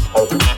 Thank.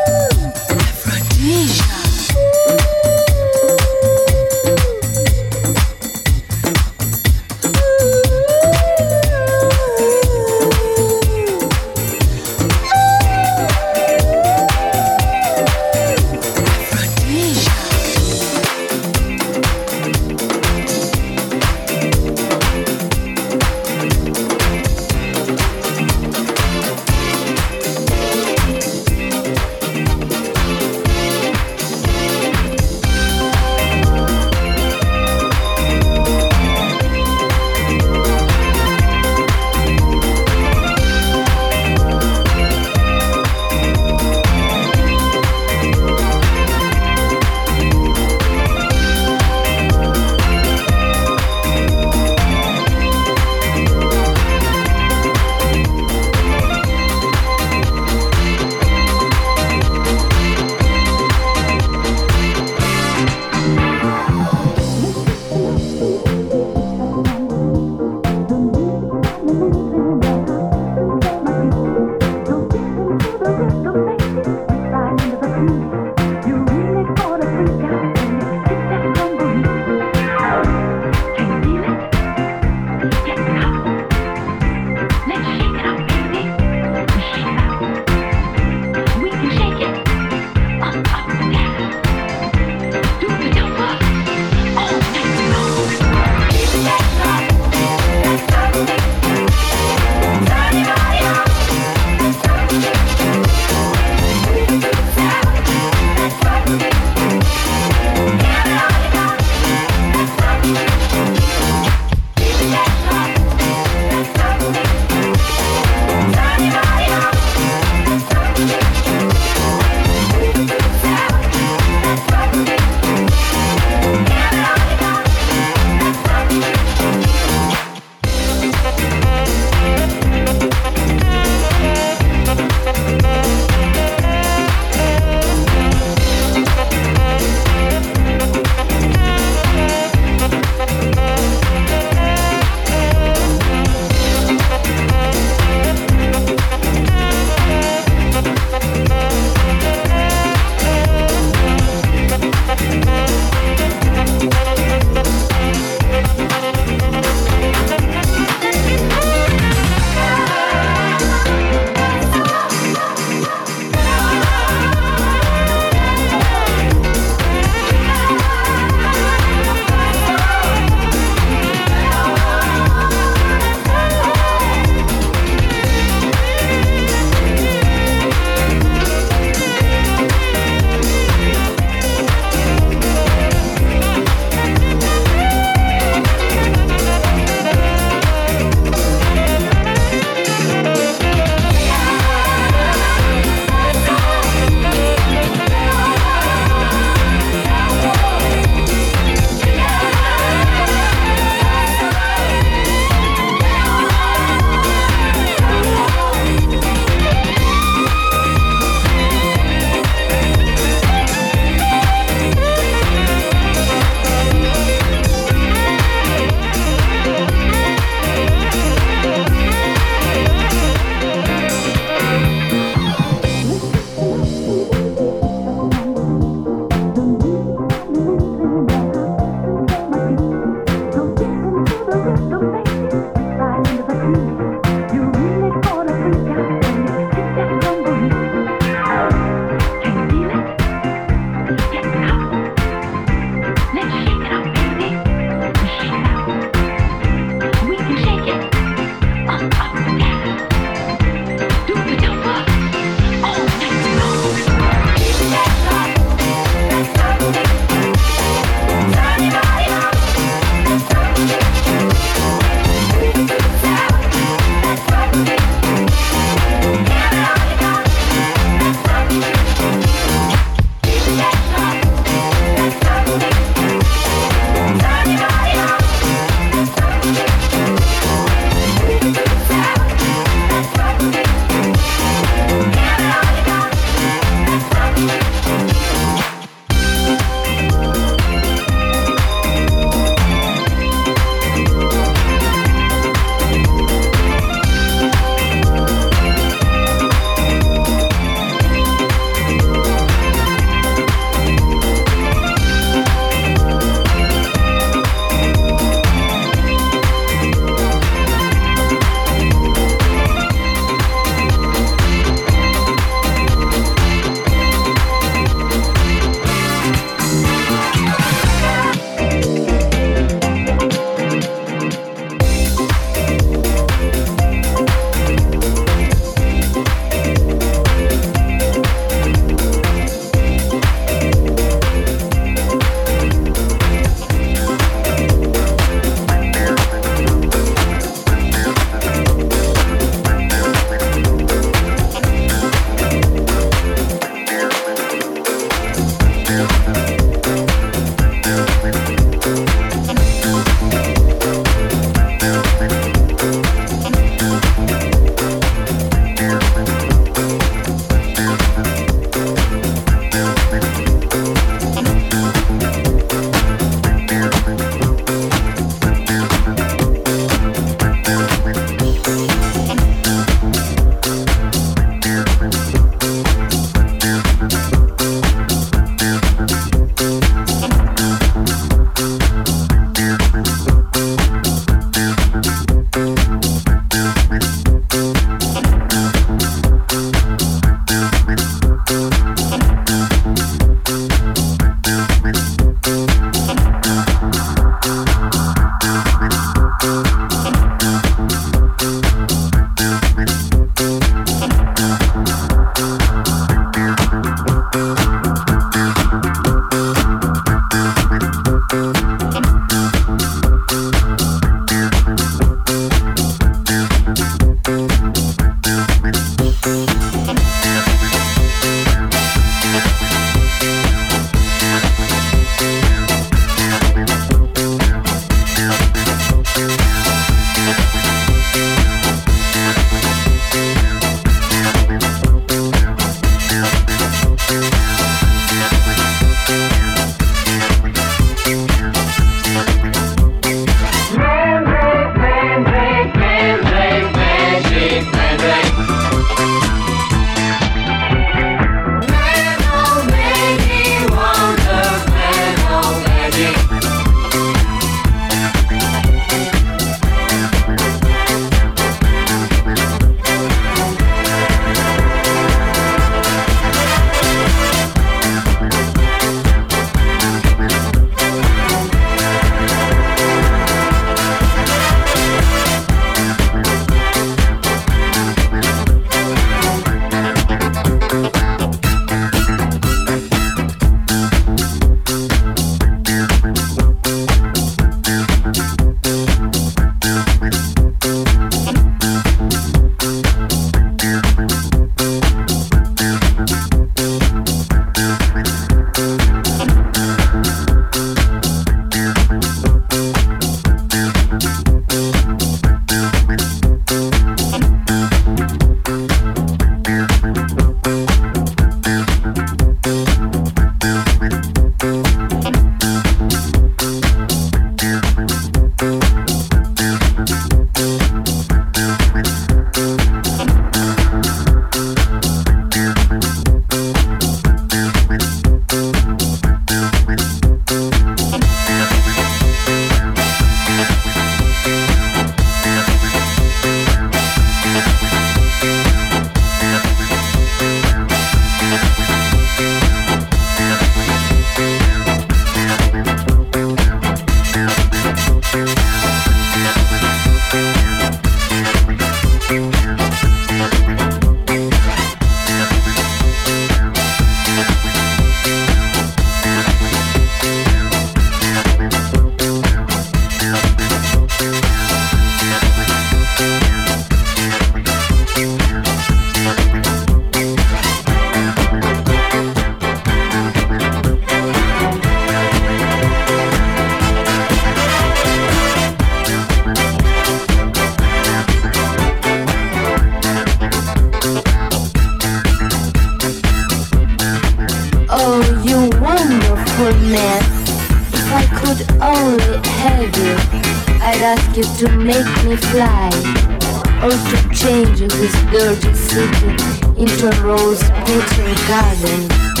Rose Poetry Garden.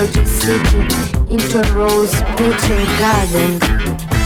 allergic city into a rose petal garden.